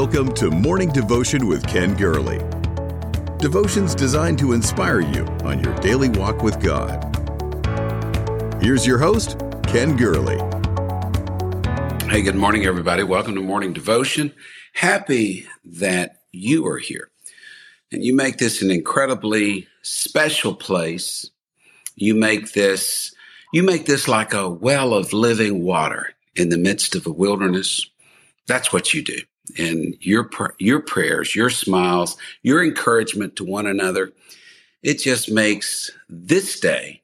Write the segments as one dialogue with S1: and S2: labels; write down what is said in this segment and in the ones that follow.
S1: Welcome to Morning Devotion with Ken Gurley. Devotions designed to inspire you on your daily walk with God. Here's your host, Ken Gurley.
S2: Hey, good morning, everybody. Welcome to Morning Devotion. Happy that you are here. And you make this an incredibly special place. You make this, you make this like a well of living water in the midst of a wilderness. That's what you do and your your prayers, your smiles, your encouragement to one another. It just makes this day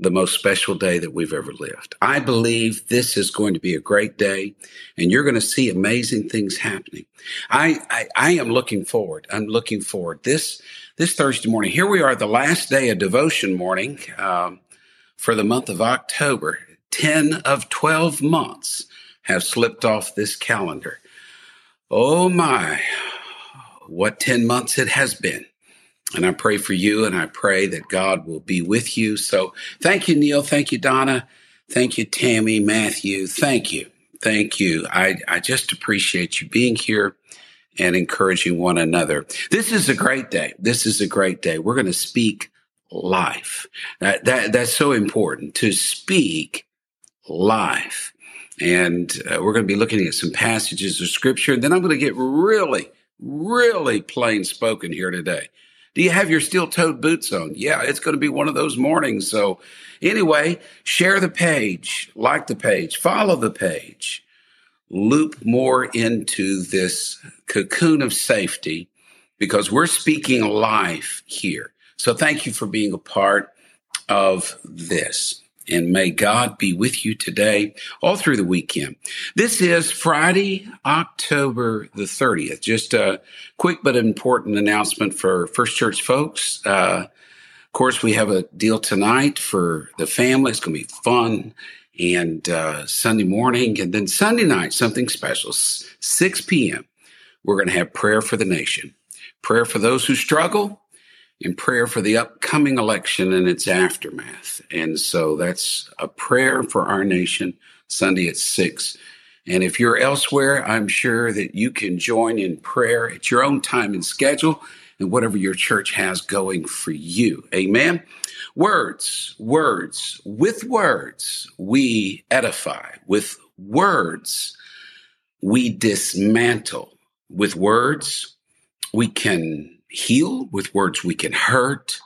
S2: the most special day that we've ever lived. I believe this is going to be a great day and you're going to see amazing things happening. I, I, I am looking forward. I'm looking forward this, this Thursday morning. Here we are, the last day of devotion morning, um, for the month of October. 10 of 12 months have slipped off this calendar. Oh my, what 10 months it has been. And I pray for you and I pray that God will be with you. So thank you, Neil. Thank you, Donna. Thank you, Tammy, Matthew. Thank you. Thank you. I, I just appreciate you being here and encouraging one another. This is a great day. This is a great day. We're going to speak life. That, that, that's so important to speak life. And uh, we're going to be looking at some passages of scripture. And then I'm going to get really, really plain spoken here today. Do you have your steel toed boots on? Yeah, it's going to be one of those mornings. So, anyway, share the page, like the page, follow the page, loop more into this cocoon of safety because we're speaking life here. So, thank you for being a part of this and may God be with you today all through the weekend. This is Friday, October the 30th. Just a quick but important announcement for First Church folks. Uh, of course, we have a deal tonight for the family. It's going to be fun. And uh, Sunday morning, and then Sunday night, something special, 6 p.m. We're going to have prayer for the nation, prayer for those who struggle, in prayer for the upcoming election and its aftermath. And so that's a prayer for our nation Sunday at six. And if you're elsewhere, I'm sure that you can join in prayer at your own time and schedule and whatever your church has going for you. Amen. Words, words, with words, we edify. With words, we dismantle. With words, we can heal. With words, we can hurt.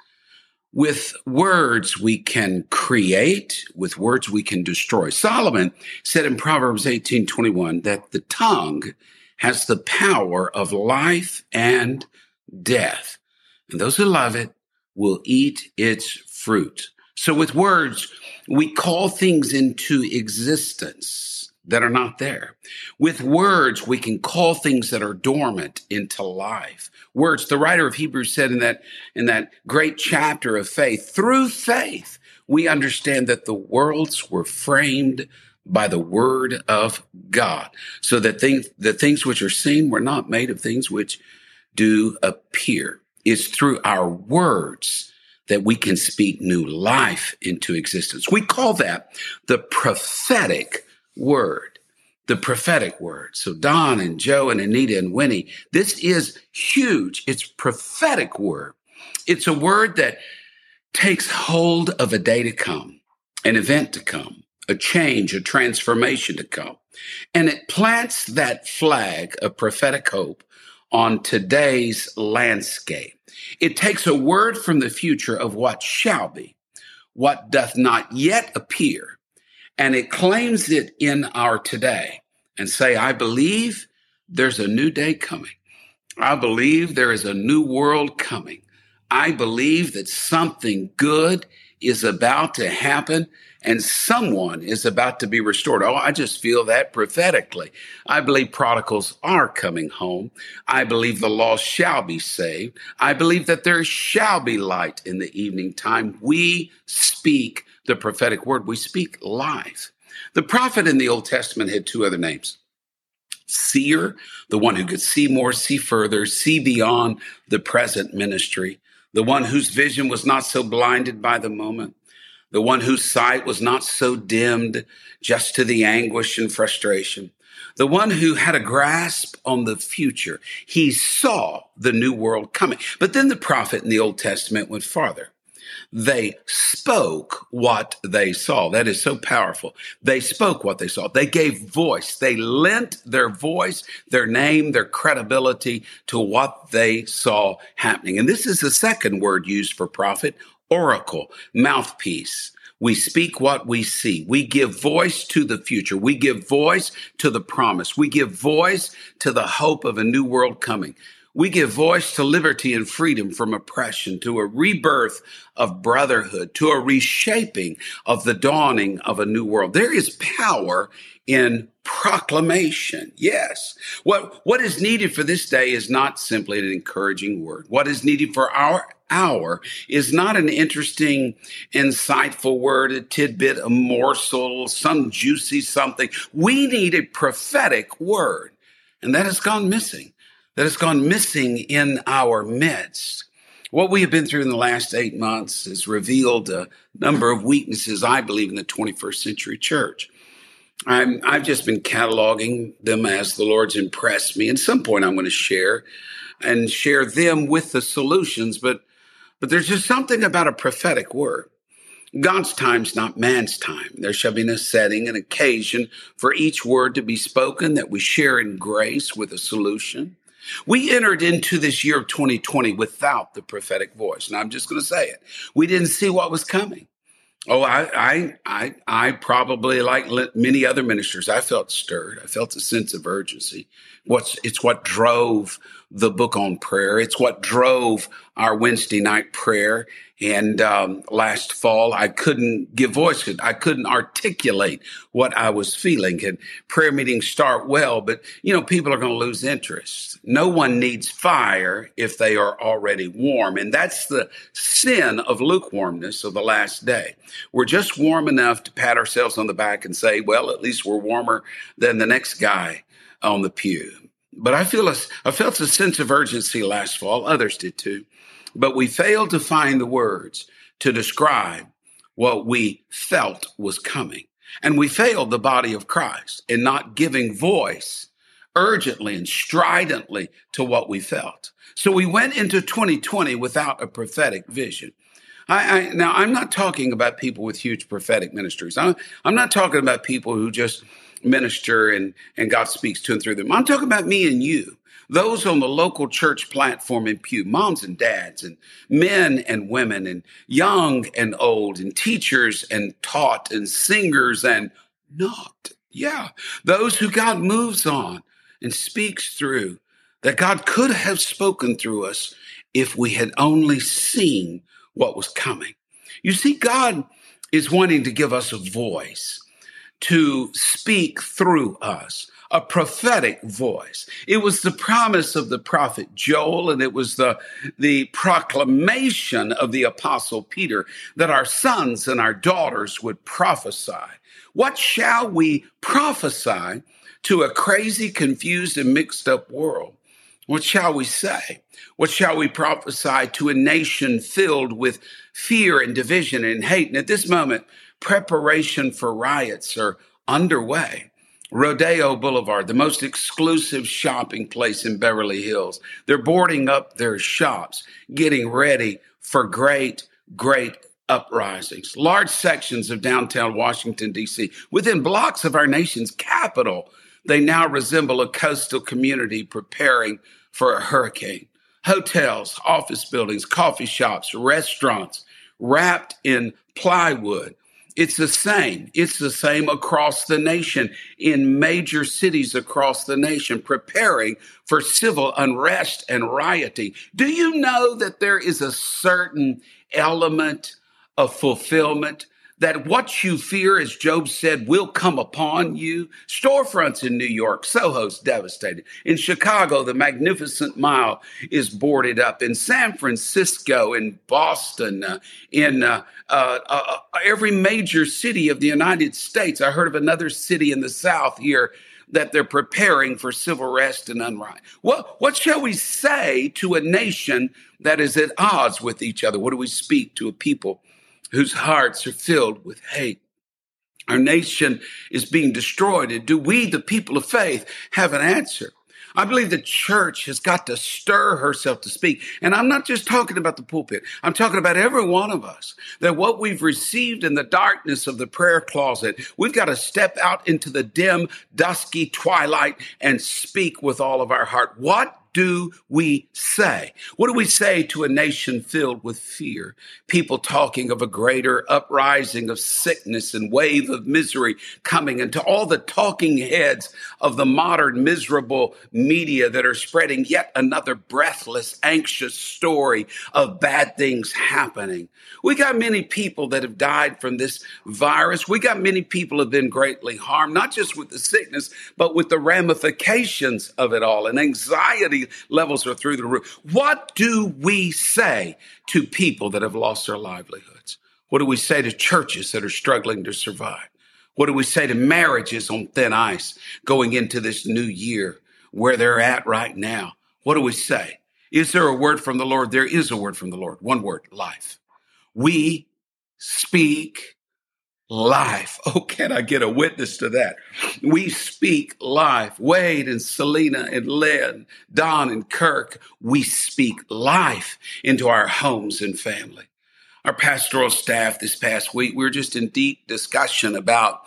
S2: With words, we can create. With words, we can destroy. Solomon said in Proverbs 18 21 that the tongue has the power of life and death. And those who love it will eat its fruit. So with words, we call things into existence that are not there. With words, we can call things that are dormant into life. Words, the writer of Hebrews said in that, in that great chapter of faith, through faith, we understand that the worlds were framed by the word of God. So that things, the things which are seen were not made of things which do appear. It's through our words that we can speak new life into existence. We call that the prophetic word, the prophetic word. So Don and Joe and Anita and Winnie, this is huge. It's prophetic word. It's a word that takes hold of a day to come, an event to come, a change, a transformation to come. And it plants that flag of prophetic hope on today's landscape. It takes a word from the future of what shall be, what doth not yet appear, and it claims it in our today and say, I believe there's a new day coming. I believe there is a new world coming. I believe that something good is about to happen and someone is about to be restored. Oh, I just feel that prophetically. I believe prodigals are coming home. I believe the lost shall be saved. I believe that there shall be light in the evening time. We speak the prophetic word. We speak life. The prophet in the Old Testament had two other names. Seer, the one who could see more, see further, see beyond the present ministry, the one whose vision was not so blinded by the moment, the one whose sight was not so dimmed just to the anguish and frustration, the one who had a grasp on the future. He saw the new world coming. But then the prophet in the Old Testament went farther. They spoke what they saw. That is so powerful. They spoke what they saw. They gave voice. They lent their voice, their name, their credibility to what they saw happening. And this is the second word used for prophet oracle, mouthpiece. We speak what we see. We give voice to the future. We give voice to the promise. We give voice to the hope of a new world coming. We give voice to liberty and freedom from oppression, to a rebirth of brotherhood, to a reshaping of the dawning of a new world. There is power in proclamation. Yes. What, what is needed for this day is not simply an encouraging word. What is needed for our hour is not an interesting, insightful word, a tidbit, a morsel, some juicy something. We need a prophetic word. And that has gone missing that has gone missing in our midst. What we have been through in the last eight months has revealed a number of weaknesses, I believe, in the 21st century church. i have just been cataloging them as the Lord's impressed me. At some point, I'm going to share and share them with the solutions, but, but there's just something about a prophetic word. God's time's not man's time. There shall be no setting, an occasion for each word to be spoken that we share in grace with a solution. We entered into this year of 2020 without the prophetic voice. And I'm just going to say it. We didn't see what was coming. Oh, I, I, I, I probably, like many other ministers, I felt stirred. I felt a sense of urgency. What's, it's what drove the book on prayer. It's what drove our Wednesday night prayer. And um, last fall, I couldn't give voice. I couldn't articulate what I was feeling. And prayer meetings start well, but you know, people are going to lose interest. No one needs fire if they are already warm. And that's the sin of lukewarmness of the last day. We're just warm enough to pat ourselves on the back and say, well, at least we're warmer than the next guy on the pew. But I feel a, I felt a sense of urgency last fall. Others did too but we failed to find the words to describe what we felt was coming. And we failed the body of Christ in not giving voice urgently and stridently to what we felt. So we went into 2020 without a prophetic vision. I, I, now I'm not talking about people with huge prophetic ministries. I'm, I'm not talking about people who just minister and, and God speaks to and through them. I'm talking about me and you those on the local church platform in Pew, moms and dads, and men and women, and young and old, and teachers and taught, and singers and not. Yeah, those who God moves on and speaks through, that God could have spoken through us if we had only seen what was coming. You see, God is wanting to give us a voice to speak through us a prophetic voice. It was the promise of the prophet Joel and it was the, the proclamation of the apostle Peter that our sons and our daughters would prophesy. What shall we prophesy to a crazy, confused, and mixed up world? What shall we say? What shall we prophesy to a nation filled with fear and division and hate? And at this moment, preparation for riots are underway. Rodeo Boulevard, the most exclusive shopping place in Beverly Hills. They're boarding up their shops, getting ready for great, great uprisings. Large sections of downtown Washington, D.C., within blocks of our nation's capital, they now resemble a coastal community preparing for a hurricane. Hotels, office buildings, coffee shops, restaurants wrapped in plywood it's the same. It's the same across the nation in major cities across the nation, preparing for civil unrest and rioting. Do you know that there is a certain element of fulfillment that what you fear, as Job said, will come upon you. Storefronts in New York, Soho's devastated. In Chicago, the Magnificent Mile is boarded up. In San Francisco, in Boston, uh, in uh, uh, uh every major city of the United States. I heard of another city in the South here that they're preparing for civil rest and unright. What, what shall we say to a nation that is at odds with each other? What do we speak to a people whose hearts are filled with hate. Our nation is being destroyed. And do we, the people of faith, have an answer? I believe the church has got to stir herself to speak. And I'm not just talking about the pulpit. I'm talking about every one of us that what we've received in the darkness of the prayer closet, we've got to step out into the dim, dusky twilight and speak with all of our heart. What do we say? What do we say to a nation filled with fear? People talking of a greater uprising of sickness and wave of misery coming, and to all the talking heads of the modern miserable media that are spreading yet another breathless, anxious story of bad things happening. We got many people that have died from this virus. We got many people have been greatly harmed, not just with the sickness, but with the ramifications of it all and levels are through the roof. What do we say to people that have lost their livelihoods? What do we say to churches that are struggling to survive? What do we say to marriages on thin ice going into this new year where they're at right now? What do we say? Is there a word from the Lord? There is a word from the Lord. One word, life. We speak life. Oh, can I get a witness to that? We speak life. Wade and Selena and Lynn, Don and Kirk, we speak life into our homes and family. Our pastoral staff this past week, we were just in deep discussion about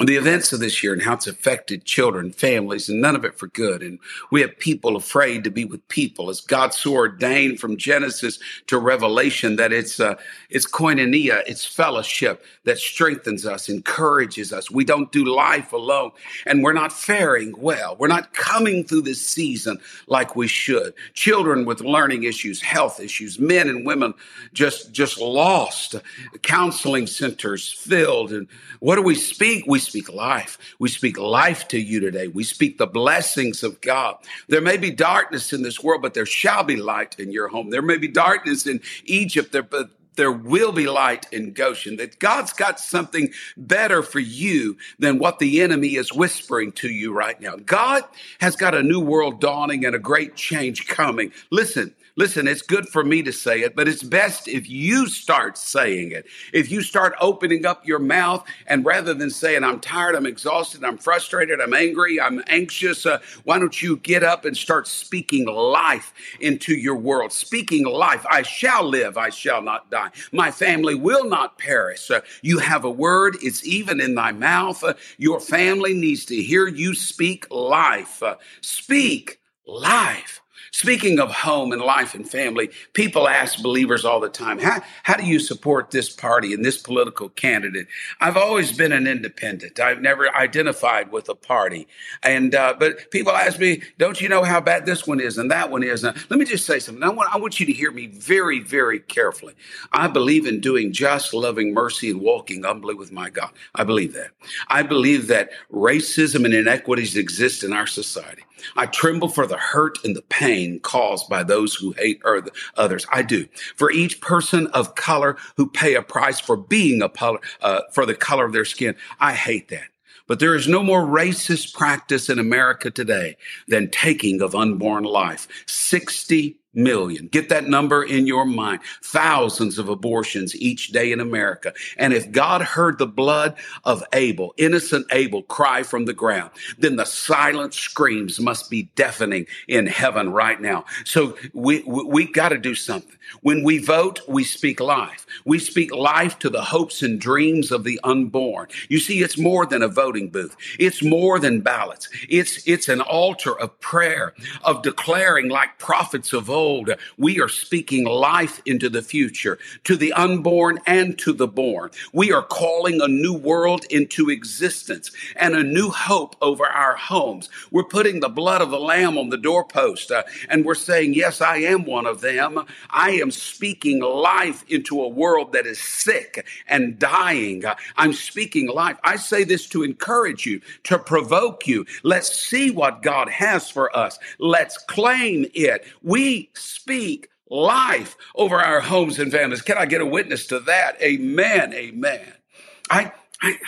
S2: the events of this year and how it's affected children, families, and none of it for good. And we have people afraid to be with people as God so ordained from Genesis to Revelation that it's, uh, it's koinonia, it's fellowship that strengthens us, encourages us. We don't do life alone and we're not faring well. We're not coming through this season like we should. Children with learning issues, health issues, men and women just, just lost, counseling centers filled. And what do we speak? We speak life. We speak life to you today. We speak the blessings of God. There may be darkness in this world, but there shall be light in your home. There may be darkness in Egypt, there, but there will be light in Goshen, that God's got something better for you than what the enemy is whispering to you right now. God has got a new world dawning and a great change coming. Listen, Listen, it's good for me to say it, but it's best if you start saying it. If you start opening up your mouth and rather than saying, I'm tired, I'm exhausted, I'm frustrated, I'm angry, I'm anxious, uh, why don't you get up and start speaking life into your world? Speaking life. I shall live, I shall not die. My family will not perish. Uh, you have a word, it's even in thy mouth. Uh, your family needs to hear you speak life. Uh, speak life. Speaking of home and life and family, people ask believers all the time, how, how do you support this party and this political candidate? I've always been an independent. I've never identified with a party. And, uh, but people ask me, don't you know how bad this one is and that one is? Let me just say something. I want, I want you to hear me very, very carefully. I believe in doing just, loving mercy, and walking humbly with my God. I believe that. I believe that racism and inequities exist in our society. I tremble for the hurt and the pain caused by those who hate others. I do. For each person of color who pay a price for being a color, uh, for the color of their skin, I hate that. But there is no more racist practice in America today than taking of unborn life. 60 million. Get that number in your mind. Thousands of abortions each day in America. And if God heard the blood of Abel, innocent Abel, cry from the ground, then the silent screams must be deafening in heaven right now. So we, we, we got to do something. When we vote, we speak life. We speak life to the hopes and dreams of the unborn. You see, it's more than a voting booth. It's more than ballots. It's, it's an altar of prayer, of declaring like prophets of old we are speaking life into the future to the unborn and to the born. We are calling a new world into existence and a new hope over our homes. We're putting the blood of the lamb on the doorpost uh, and we're saying, yes, I am one of them. I am speaking life into a world that is sick and dying. I'm speaking life. I say this to encourage you, to provoke you. Let's see what God has for us. Let's claim it. We speak life over our homes and families. Can I get a witness to that? Amen. Amen. I, I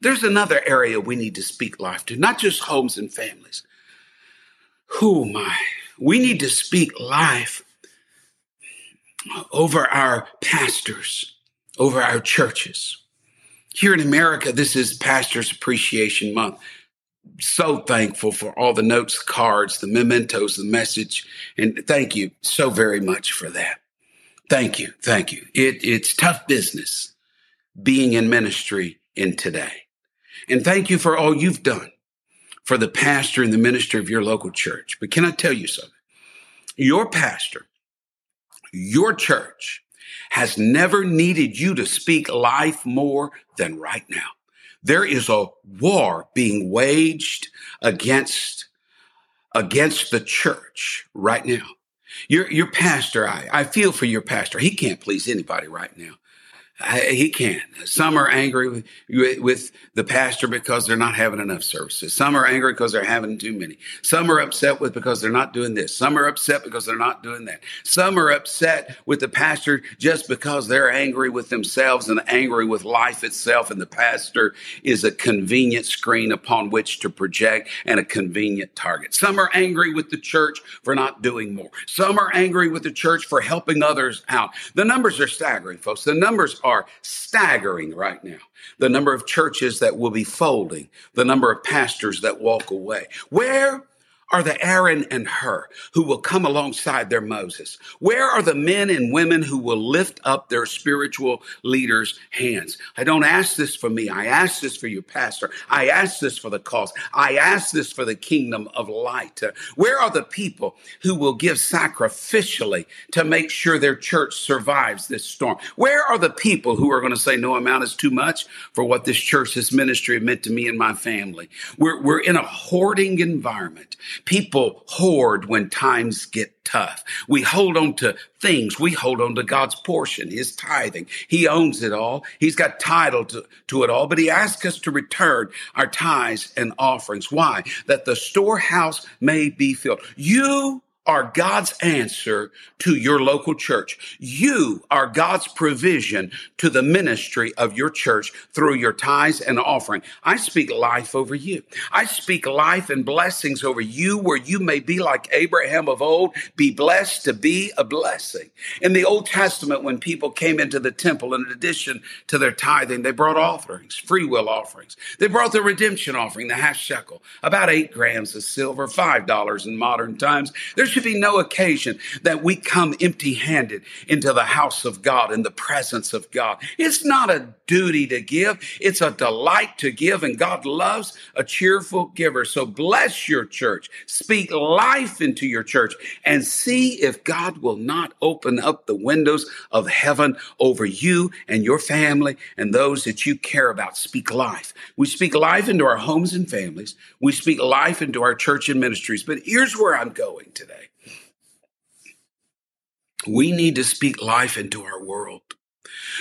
S2: there's another area we need to speak life to, not just homes and families. Who my, we need to speak life over our pastors, over our churches. Here in America, this is Pastor's Appreciation Month. So thankful for all the notes, cards, the mementos, the message. And thank you so very much for that. Thank you. Thank you. It, it's tough business being in ministry in today. And thank you for all you've done for the pastor and the minister of your local church. But can I tell you something? Your pastor, your church has never needed you to speak life more than right now. There is a war being waged against, against the church right now. Your, your pastor, I, I feel for your pastor. He can't please anybody right now. He can't. Some are angry with, with the pastor because they're not having enough services. Some are angry because they're having too many. Some are upset with because they're not doing this. Some are upset because they're not doing that. Some are upset with the pastor just because they're angry with themselves and angry with life itself. And the pastor is a convenient screen upon which to project and a convenient target. Some are angry with the church for not doing more. Some are angry with the church for helping others out. The numbers are staggering, folks. The numbers are staggering right now. The number of churches that will be folding, the number of pastors that walk away. Where are the Aaron and Hur who will come alongside their Moses? Where are the men and women who will lift up their spiritual leaders' hands? I don't ask this for me. I ask this for your pastor. I ask this for the cause. I ask this for the kingdom of light. Where are the people who will give sacrificially to make sure their church survives this storm? Where are the people who are going to say no amount is too much for what this church, this ministry meant to me and my family? We're, we're in a hoarding environment. People hoard when times get tough. We hold on to things. We hold on to God's portion, His tithing. He owns it all. He's got title to, to it all, but He asks us to return our tithes and offerings. Why? That the storehouse may be filled. You are God's answer to your local church. You are God's provision to the ministry of your church through your tithes and offering. I speak life over you. I speak life and blessings over you where you may be like Abraham of old, be blessed to be a blessing. In the Old Testament, when people came into the temple, in addition to their tithing, they brought offerings, free will offerings. They brought the redemption offering, the half shekel, about eight grams of silver, five dollars in modern times. There's should be no occasion that we come empty handed into the house of God in the presence of God. It's not a duty to give. It's a delight to give and God loves a cheerful giver. So bless your church. Speak life into your church and see if God will not open up the windows of heaven over you and your family and those that you care about. Speak life. We speak life into our homes and families. We speak life into our church and ministries. But here's where I'm going today. We need to speak life into our world.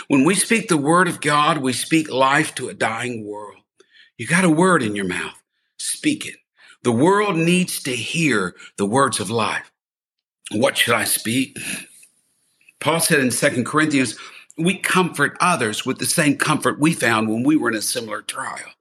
S2: When we speak the word of God, we speak life to a dying world. You got a word in your mouth. Speak it. The world needs to hear the words of life. What should I speak? Paul said in Second Corinthians, we comfort others with the same comfort we found when we were in a similar trial.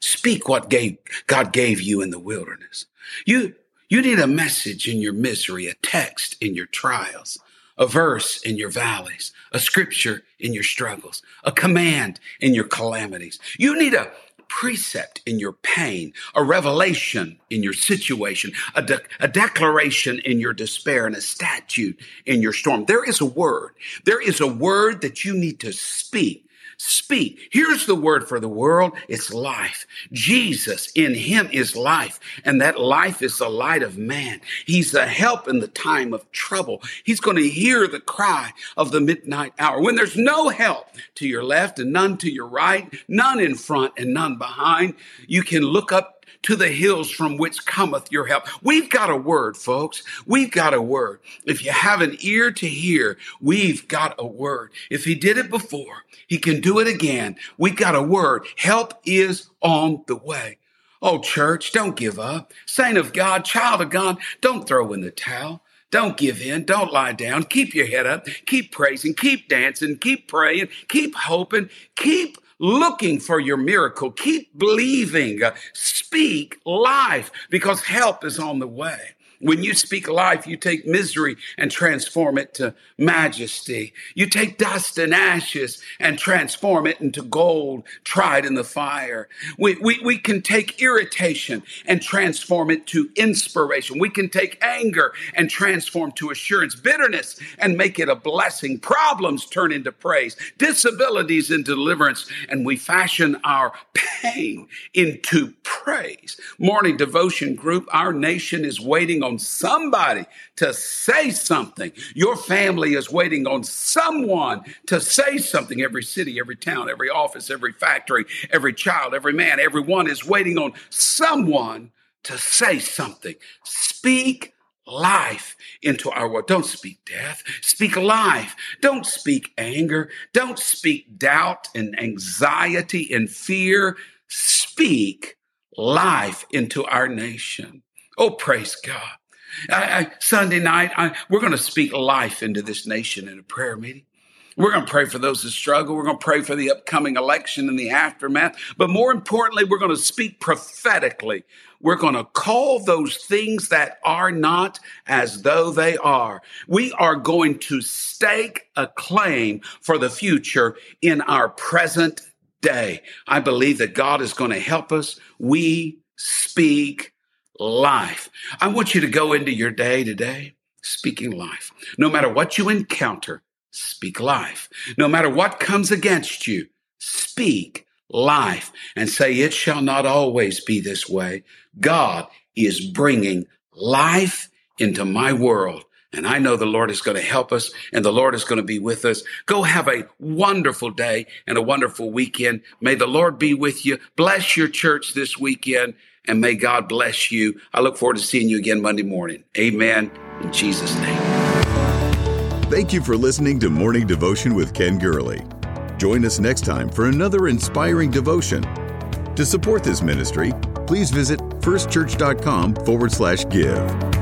S2: Speak what gave, God gave you in the wilderness. You, you need a message in your misery, a text in your trials a verse in your valleys, a scripture in your struggles, a command in your calamities. You need a precept in your pain, a revelation in your situation, a, de- a declaration in your despair, and a statute in your storm. There is a word. There is a word that you need to speak speak. Here's the word for the world. It's life. Jesus in him is life. And that life is the light of man. He's the help in the time of trouble. He's going to hear the cry of the midnight hour. When there's no help to your left and none to your right, none in front and none behind, you can look up to the hills from which cometh your help. We've got a word, folks. We've got a word. If you have an ear to hear, we've got a word. If he did it before, he can do it again. We've got a word. Help is on the way. Oh, church, don't give up. Saint of God, child of God, don't throw in the towel. Don't give in. Don't lie down. Keep your head up. Keep praising. Keep dancing. Keep praying. Keep hoping. Keep looking for your miracle. Keep believing. Speak life because help is on the way. When you speak life, you take misery and transform it to majesty. You take dust and ashes and transform it into gold tried in the fire. We, we, we can take irritation and transform it to inspiration. We can take anger and transform to assurance, bitterness and make it a blessing, problems turn into praise, disabilities into deliverance, and we fashion our pain into praise. Morning devotion group, our nation is waiting on somebody to say something. Your family is waiting on someone to say something. Every city, every town, every office, every factory, every child, every man, everyone is waiting on someone to say something. Speak life into our world. Don't speak death. Speak life. Don't speak anger. Don't speak doubt and anxiety and fear. Speak life into our nation. Oh, praise God. I, I, Sunday night, I, we're going to speak life into this nation in a prayer meeting. We're going to pray for those who struggle. We're going to pray for the upcoming election and the aftermath. But more importantly, we're going to speak prophetically. We're going to call those things that are not as though they are. We are going to stake a claim for the future in our present day. I believe that God is going to help us. We speak life. I want you to go into your day today speaking life. No matter what you encounter, speak life. No matter what comes against you, speak life and say, It shall not always be this way. God is bringing life into my world. And I know the Lord is going to help us and the Lord is going to be with us. Go have a wonderful day and a wonderful weekend. May the Lord be with you. Bless your church this weekend and may God bless you. I look forward to seeing you again Monday morning. Amen. In Jesus' name.
S1: Thank you for listening to Morning Devotion with Ken Gurley. Join us next time for another inspiring devotion. To support this ministry, please visit firstchurch.com forward slash give.